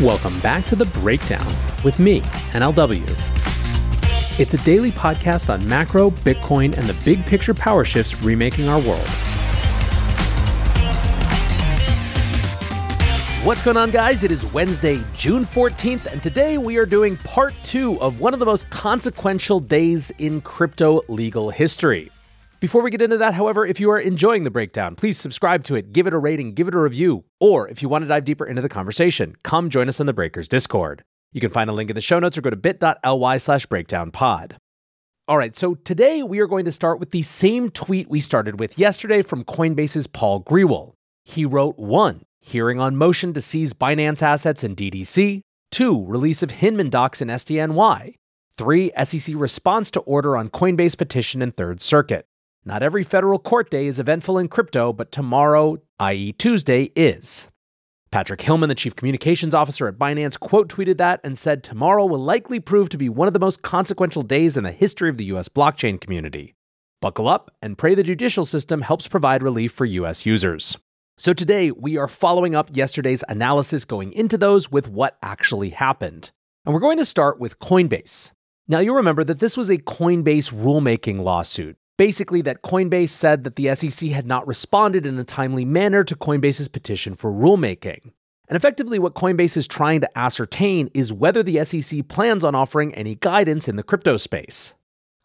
Welcome back to The Breakdown with me, NLW. It's a daily podcast on macro, Bitcoin, and the big picture power shifts remaking our world. What's going on, guys? It is Wednesday, June 14th, and today we are doing part two of one of the most consequential days in crypto legal history. Before we get into that, however, if you are enjoying the breakdown, please subscribe to it, give it a rating, give it a review, or if you want to dive deeper into the conversation, come join us on the Breakers Discord. You can find a link in the show notes or go to bit.ly slash breakdownpod. All right, so today we are going to start with the same tweet we started with yesterday from Coinbase's Paul Grewal. He wrote one, hearing on motion to seize Binance assets in DDC, two, release of Hinman docs in SDNY, three, SEC response to order on Coinbase petition in Third Circuit. Not every federal court day is eventful in crypto, but tomorrow, i.e., Tuesday, is. Patrick Hillman, the chief communications officer at Binance, quote tweeted that and said, Tomorrow will likely prove to be one of the most consequential days in the history of the US blockchain community. Buckle up and pray the judicial system helps provide relief for US users. So today, we are following up yesterday's analysis going into those with what actually happened. And we're going to start with Coinbase. Now, you'll remember that this was a Coinbase rulemaking lawsuit Basically, that Coinbase said that the SEC had not responded in a timely manner to Coinbase's petition for rulemaking. And effectively, what Coinbase is trying to ascertain is whether the SEC plans on offering any guidance in the crypto space.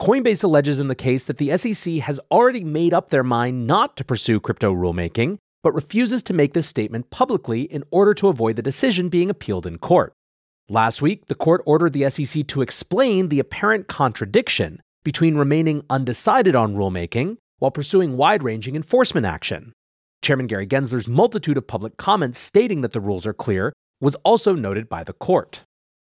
Coinbase alleges in the case that the SEC has already made up their mind not to pursue crypto rulemaking, but refuses to make this statement publicly in order to avoid the decision being appealed in court. Last week, the court ordered the SEC to explain the apparent contradiction between remaining undecided on rulemaking while pursuing wide ranging enforcement action. Chairman Gary Gensler's multitude of public comments stating that the rules are clear was also noted by the court.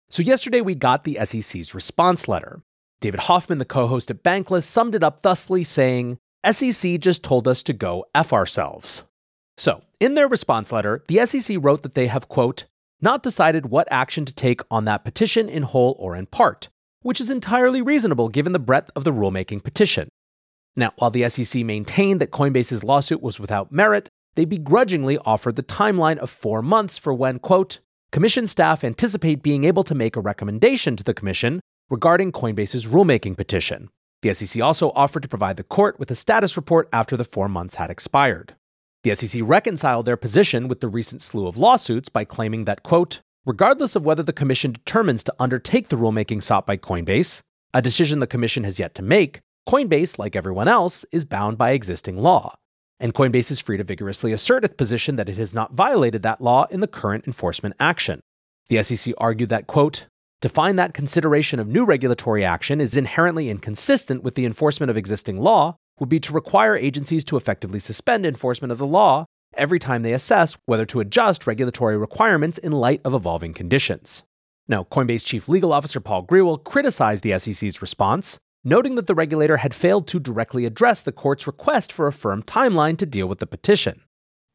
So, yesterday we got the SEC's response letter. David Hoffman, the co host at Bankless, summed it up thusly saying, SEC just told us to go F ourselves. So, in their response letter, the SEC wrote that they have, quote, not decided what action to take on that petition in whole or in part, which is entirely reasonable given the breadth of the rulemaking petition. Now, while the SEC maintained that Coinbase's lawsuit was without merit, they begrudgingly offered the timeline of four months for when, quote, Commission staff anticipate being able to make a recommendation to the Commission regarding Coinbase's rulemaking petition. The SEC also offered to provide the court with a status report after the four months had expired. The SEC reconciled their position with the recent slew of lawsuits by claiming that, quote, Regardless of whether the Commission determines to undertake the rulemaking sought by Coinbase, a decision the Commission has yet to make, Coinbase, like everyone else, is bound by existing law. And Coinbase is free to vigorously assert its position that it has not violated that law in the current enforcement action. The SEC argued that, quote, to find that consideration of new regulatory action is inherently inconsistent with the enforcement of existing law would be to require agencies to effectively suspend enforcement of the law every time they assess whether to adjust regulatory requirements in light of evolving conditions. Now, Coinbase Chief Legal Officer Paul Grewal criticized the SEC's response, noting that the regulator had failed to directly address the court's request for a firm timeline to deal with the petition.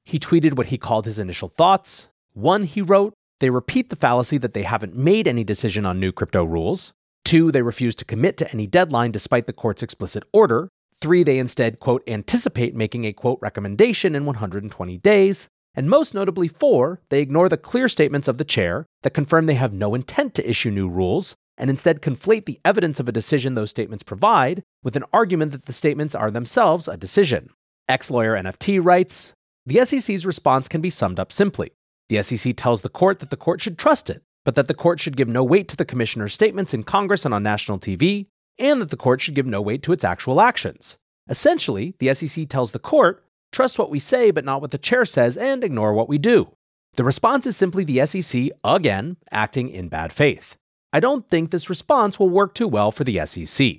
He tweeted what he called his initial thoughts. One, he wrote, they repeat the fallacy that they haven't made any decision on new crypto rules. Two, they refuse to commit to any deadline despite the court's explicit order. Three, they instead, quote, anticipate making a, quote, recommendation in 120 days. And most notably, four, they ignore the clear statements of the chair that confirm they have no intent to issue new rules and instead conflate the evidence of a decision those statements provide with an argument that the statements are themselves a decision. Ex lawyer NFT writes The SEC's response can be summed up simply. The SEC tells the court that the court should trust it, but that the court should give no weight to the commissioner's statements in Congress and on national TV, and that the court should give no weight to its actual actions. Essentially, the SEC tells the court, trust what we say but not what the chair says, and ignore what we do. The response is simply the SEC, again, acting in bad faith. I don't think this response will work too well for the SEC.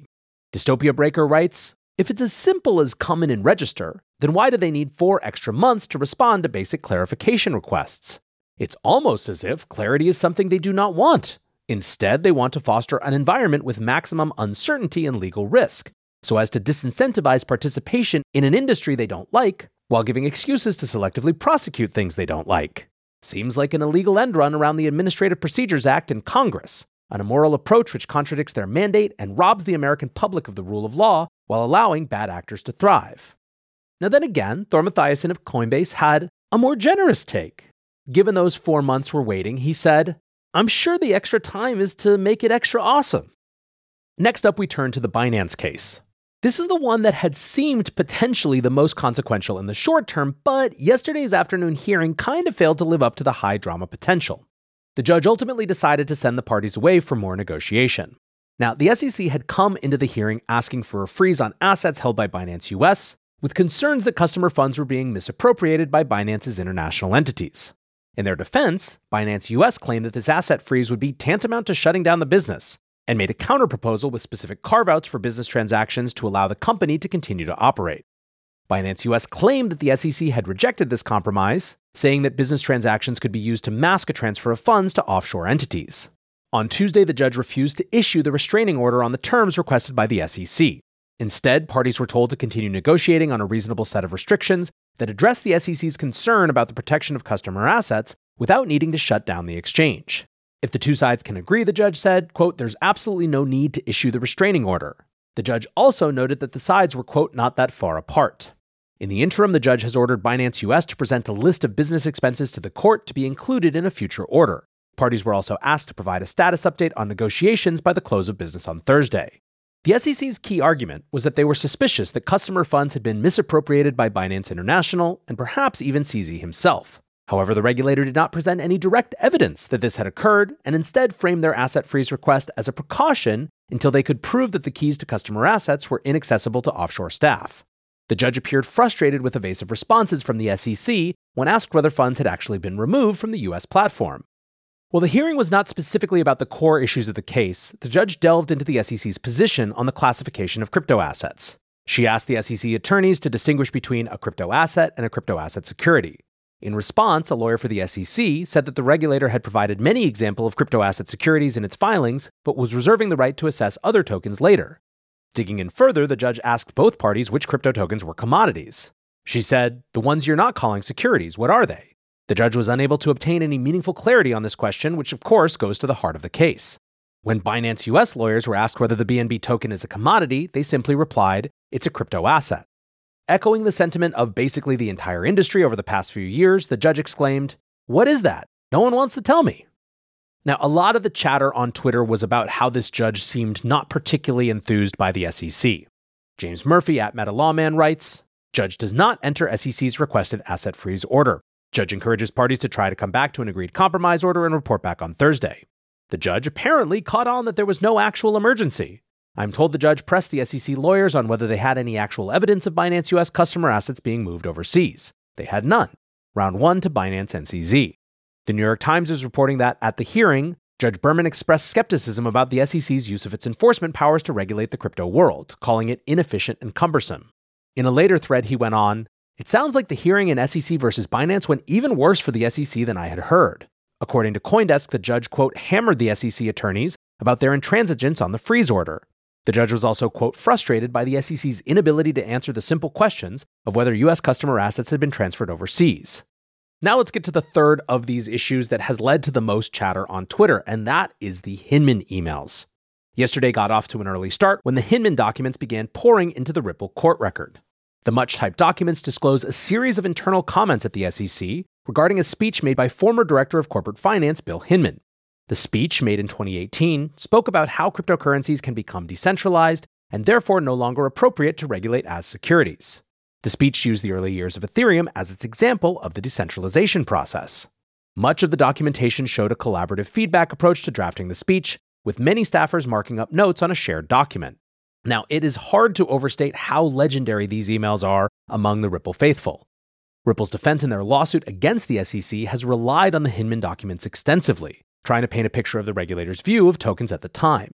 Dystopia Breaker writes If it's as simple as come in and register, then why do they need four extra months to respond to basic clarification requests? It's almost as if clarity is something they do not want. Instead, they want to foster an environment with maximum uncertainty and legal risk, so as to disincentivize participation in an industry they don't like, while giving excuses to selectively prosecute things they don't like. Seems like an illegal end run around the Administrative Procedures Act in Congress, an immoral approach which contradicts their mandate and robs the American public of the rule of law while allowing bad actors to thrive. Now, then again, Thor Mathiasson of Coinbase had a more generous take. given those four months were waiting, he said, I'm sure the extra time is to make it extra awesome. Next up, we turn to the Binance case. This is the one that had seemed potentially the most consequential in the short term, but yesterday's afternoon hearing kind of failed to live up to the high drama potential. The judge ultimately decided to send the parties away for more negotiation. Now, the SEC had come into the hearing asking for a freeze on assets held by Binance US, with concerns that customer funds were being misappropriated by Binance's international entities. In their defense, Binance US claimed that this asset freeze would be tantamount to shutting down the business, and made a counterproposal with specific carve outs for business transactions to allow the company to continue to operate. Binance US claimed that the SEC had rejected this compromise, saying that business transactions could be used to mask a transfer of funds to offshore entities. On Tuesday, the judge refused to issue the restraining order on the terms requested by the SEC. Instead, parties were told to continue negotiating on a reasonable set of restrictions that address the SEC's concern about the protection of customer assets without needing to shut down the exchange. If the two sides can agree, the judge said, quote, there's absolutely no need to issue the restraining order. The judge also noted that the sides were, quote, not that far apart. In the interim, the judge has ordered Binance US to present a list of business expenses to the court to be included in a future order. Parties were also asked to provide a status update on negotiations by the close of business on Thursday. The SEC's key argument was that they were suspicious that customer funds had been misappropriated by Binance International and perhaps even CZ himself. However, the regulator did not present any direct evidence that this had occurred and instead framed their asset freeze request as a precaution until they could prove that the keys to customer assets were inaccessible to offshore staff. The judge appeared frustrated with evasive responses from the SEC when asked whether funds had actually been removed from the US platform. While the hearing was not specifically about the core issues of the case, the judge delved into the SEC's position on the classification of crypto assets. She asked the SEC attorneys to distinguish between a crypto asset and a crypto asset security. In response, a lawyer for the SEC said that the regulator had provided many examples of crypto asset securities in its filings, but was reserving the right to assess other tokens later. Digging in further, the judge asked both parties which crypto tokens were commodities. She said, The ones you're not calling securities, what are they? The judge was unable to obtain any meaningful clarity on this question, which of course goes to the heart of the case. When Binance US lawyers were asked whether the BNB token is a commodity, they simply replied, It's a crypto asset. Echoing the sentiment of basically the entire industry over the past few years, the judge exclaimed, What is that? No one wants to tell me. Now, a lot of the chatter on Twitter was about how this judge seemed not particularly enthused by the SEC. James Murphy at MetaLawman writes Judge does not enter SEC's requested asset freeze order. Judge encourages parties to try to come back to an agreed compromise order and report back on Thursday. The judge apparently caught on that there was no actual emergency. I'm told the judge pressed the SEC lawyers on whether they had any actual evidence of Binance US customer assets being moved overseas. They had none. Round one to Binance and CZ. The New York Times is reporting that at the hearing, Judge Berman expressed skepticism about the SEC's use of its enforcement powers to regulate the crypto world, calling it inefficient and cumbersome. In a later thread, he went on, It sounds like the hearing in SEC versus Binance went even worse for the SEC than I had heard. According to Coindesk, the judge, quote, hammered the SEC attorneys about their intransigence on the freeze order. The judge was also, quote, frustrated by the SEC's inability to answer the simple questions of whether U.S. customer assets had been transferred overseas. Now let's get to the third of these issues that has led to the most chatter on Twitter, and that is the Hinman emails. Yesterday got off to an early start when the Hinman documents began pouring into the Ripple court record. The much typed documents disclose a series of internal comments at the SEC regarding a speech made by former Director of Corporate Finance Bill Hinman. The speech, made in 2018, spoke about how cryptocurrencies can become decentralized and therefore no longer appropriate to regulate as securities. The speech used the early years of Ethereum as its example of the decentralization process. Much of the documentation showed a collaborative feedback approach to drafting the speech, with many staffers marking up notes on a shared document. Now, it is hard to overstate how legendary these emails are among the Ripple faithful. Ripple's defense in their lawsuit against the SEC has relied on the Hinman documents extensively, trying to paint a picture of the regulator's view of tokens at the time.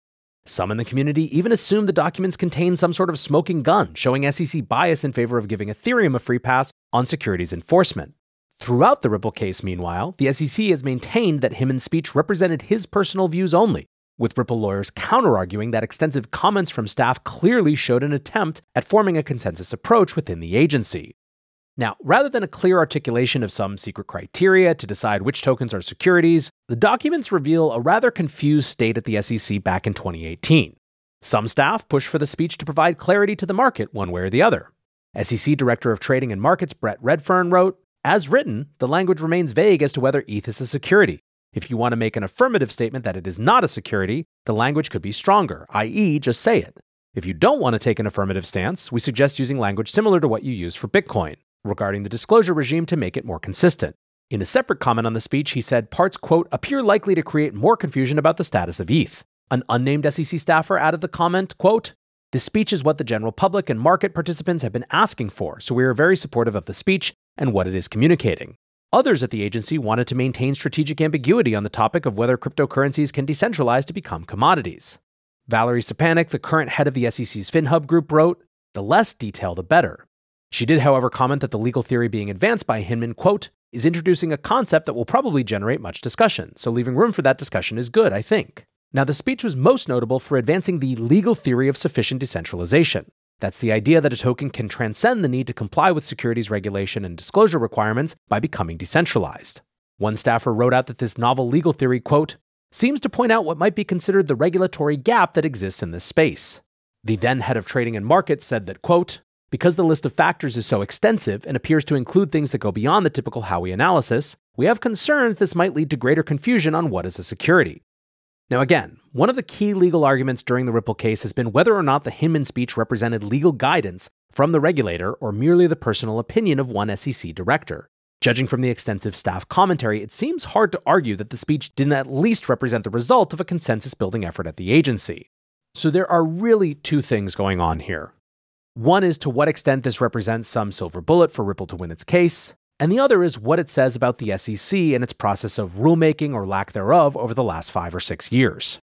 Some in the community even assumed the documents contained some sort of smoking gun, showing SEC bias in favor of giving Ethereum a free pass on securities enforcement. Throughout the Ripple case, meanwhile, the SEC has maintained that Hinman's speech represented his personal views only, with Ripple lawyers counter arguing that extensive comments from staff clearly showed an attempt at forming a consensus approach within the agency. Now, rather than a clear articulation of some secret criteria to decide which tokens are securities, the documents reveal a rather confused state at the SEC back in 2018. Some staff pushed for the speech to provide clarity to the market one way or the other. SEC Director of Trading and Markets Brett Redfearn wrote, As written, the language remains vague as to whether ETH is a security. If you want to make an affirmative statement that it is not a security, the language could be stronger, i.e., just say it. If you don't want to take an affirmative stance, we suggest using language similar to what you use for Bitcoin, regarding the disclosure regime to make it more consistent. In a separate comment on the speech, he said parts, quote, appear likely to create more confusion about the status of ETH. An unnamed SEC staffer added the comment, quote, this speech is what the general public and market participants have been asking for, so we are very supportive of the speech and what it is communicating. Others at the agency wanted to maintain strategic ambiguity on the topic of whether cryptocurrencies can decentralize to become commodities. Valerie Szczepanik, the current head of the SEC's FinHub group, wrote, The less detail, the better. She did, however, comment that the legal theory being advanced by Hinman, quote, is introducing a concept that will probably generate much discussion, so leaving room for that discussion is good, I think. Now, the speech was most notable for advancing the legal theory of sufficient decentralization. That's the idea that a token can transcend the need to comply with securities regulation and disclosure requirements by becoming decentralized. One staffer wrote out that this novel legal theory, quote, seems to point out what might be considered the regulatory gap that exists in this space. The then head of trading and markets said that, quote, because the list of factors is so extensive and appears to include things that go beyond the typical Howey analysis, we have concerns this might lead to greater confusion on what is a security. Now, again, one of the key legal arguments during the Ripple case has been whether or not the Hinman speech represented legal guidance from the regulator or merely the personal opinion of one SEC director. Judging from the extensive staff commentary, it seems hard to argue that the speech didn't at least represent the result of a consensus building effort at the agency. So there are really two things going on here. One is to what extent this represents some silver bullet for Ripple to win its case, and the other is what it says about the SEC and its process of rulemaking or lack thereof over the last five or six years.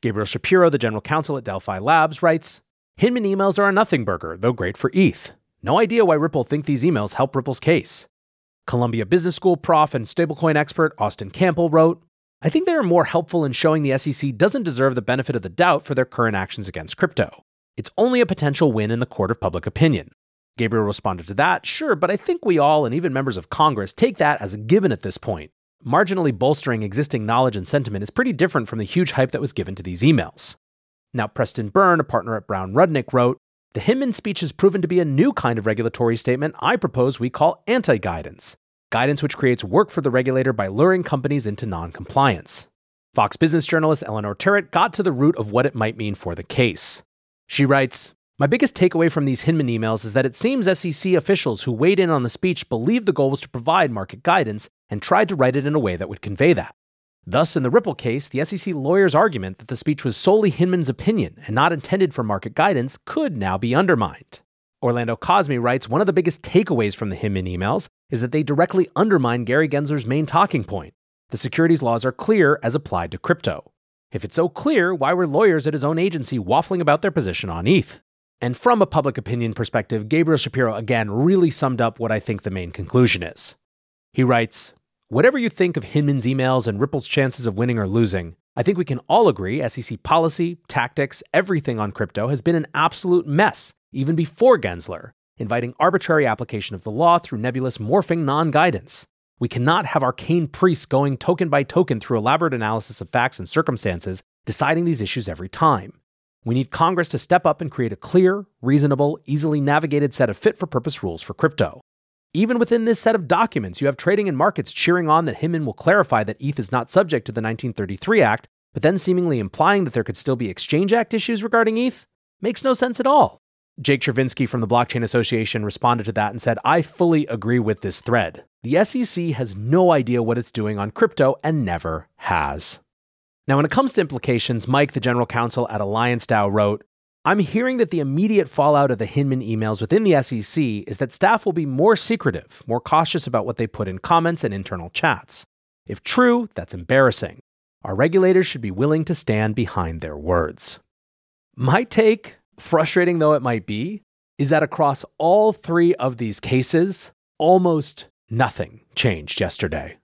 Gabriel Shapiro, the general counsel at Delphi Labs, writes Hinman emails are a nothing burger, though great for ETH. No idea why Ripple think these emails help Ripple's case. Columbia Business School prof and stablecoin expert Austin Campbell wrote I think they are more helpful in showing the SEC doesn't deserve the benefit of the doubt for their current actions against crypto. It's only a potential win in the court of public opinion. Gabriel responded to that, sure, but I think we all, and even members of Congress, take that as a given at this point. Marginally bolstering existing knowledge and sentiment is pretty different from the huge hype that was given to these emails. Now, Preston Byrne, a partner at Brown Rudnick, wrote The Hinman speech has proven to be a new kind of regulatory statement I propose we call anti guidance, guidance which creates work for the regulator by luring companies into non compliance. Fox Business journalist Eleanor Terrett got to the root of what it might mean for the case. She writes my biggest takeaway from these Hinman emails is that it seems SEC officials who weighed in on the speech believed the goal was to provide market guidance and tried to write it in a way that would convey that. Thus, in the Ripple case, the SEC lawyer's argument that the speech was solely Hinman's opinion and not intended for market guidance could now be undermined. Orlando Cosme writes One of the biggest takeaways from the Hinman emails is that they directly undermine Gary Gensler's main talking point. The securities laws are clear as applied to crypto. If it's so clear, why were lawyers at his own agency waffling about their position on ETH? And from a public opinion perspective, Gabriel Shapiro again really summed up what I think the main conclusion is. He writes Whatever you think of Hinman's emails and Ripple's chances of winning or losing, I think we can all agree SEC policy, tactics, everything on crypto has been an absolute mess, even before Gensler, inviting arbitrary application of the law through nebulous morphing non guidance. We cannot have arcane priests going token by token through elaborate analysis of facts and circumstances, deciding these issues every time. We need Congress to step up and create a clear, reasonable, easily navigated set of fit for purpose rules for crypto. Even within this set of documents, you have trading and markets cheering on that Hinman will clarify that ETH is not subject to the 1933 Act, but then seemingly implying that there could still be Exchange Act issues regarding ETH? Makes no sense at all. Jake Chervinsky from the Blockchain Association responded to that and said, I fully agree with this thread. The SEC has no idea what it's doing on crypto and never has. Now, when it comes to implications, Mike, the general counsel at Alliance DAO, wrote I'm hearing that the immediate fallout of the Hinman emails within the SEC is that staff will be more secretive, more cautious about what they put in comments and internal chats. If true, that's embarrassing. Our regulators should be willing to stand behind their words. My take, frustrating though it might be, is that across all three of these cases, almost nothing changed yesterday.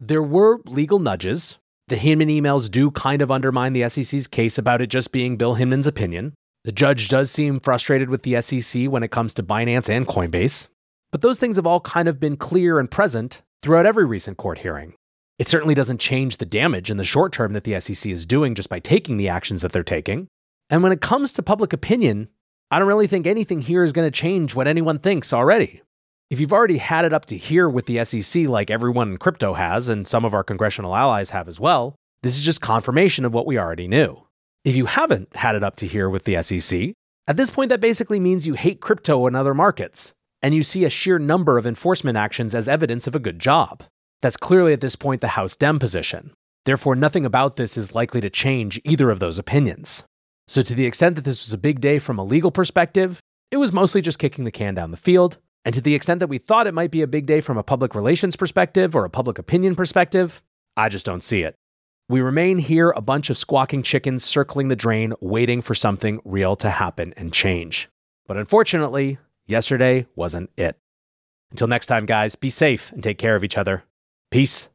There were legal nudges, the Hinman emails do kind of undermine the SEC's case about it just being Bill Hinman's opinion. The judge does seem frustrated with the SEC when it comes to Binance and Coinbase. But those things have all kind of been clear and present throughout every recent court hearing. It certainly doesn't change the damage in the short term that the SEC is doing just by taking the actions that they're taking. And when it comes to public opinion, I don't really think anything here is going to change what anyone thinks already. If you've already had it up to here with the SEC, like everyone in crypto has, and some of our congressional allies have as well, this is just confirmation of what we already knew. If you haven't had it up to here with the SEC, at this point, that basically means you hate crypto and other markets, and you see a sheer number of enforcement actions as evidence of a good job. That's clearly at this point the House Dem position. Therefore, nothing about this is likely to change either of those opinions. So, to the extent that this was a big day from a legal perspective, it was mostly just kicking the can down the field. And to the extent that we thought it might be a big day from a public relations perspective or a public opinion perspective, I just don't see it. We remain here, a bunch of squawking chickens circling the drain, waiting for something real to happen and change. But unfortunately, yesterday wasn't it. Until next time, guys, be safe and take care of each other. Peace.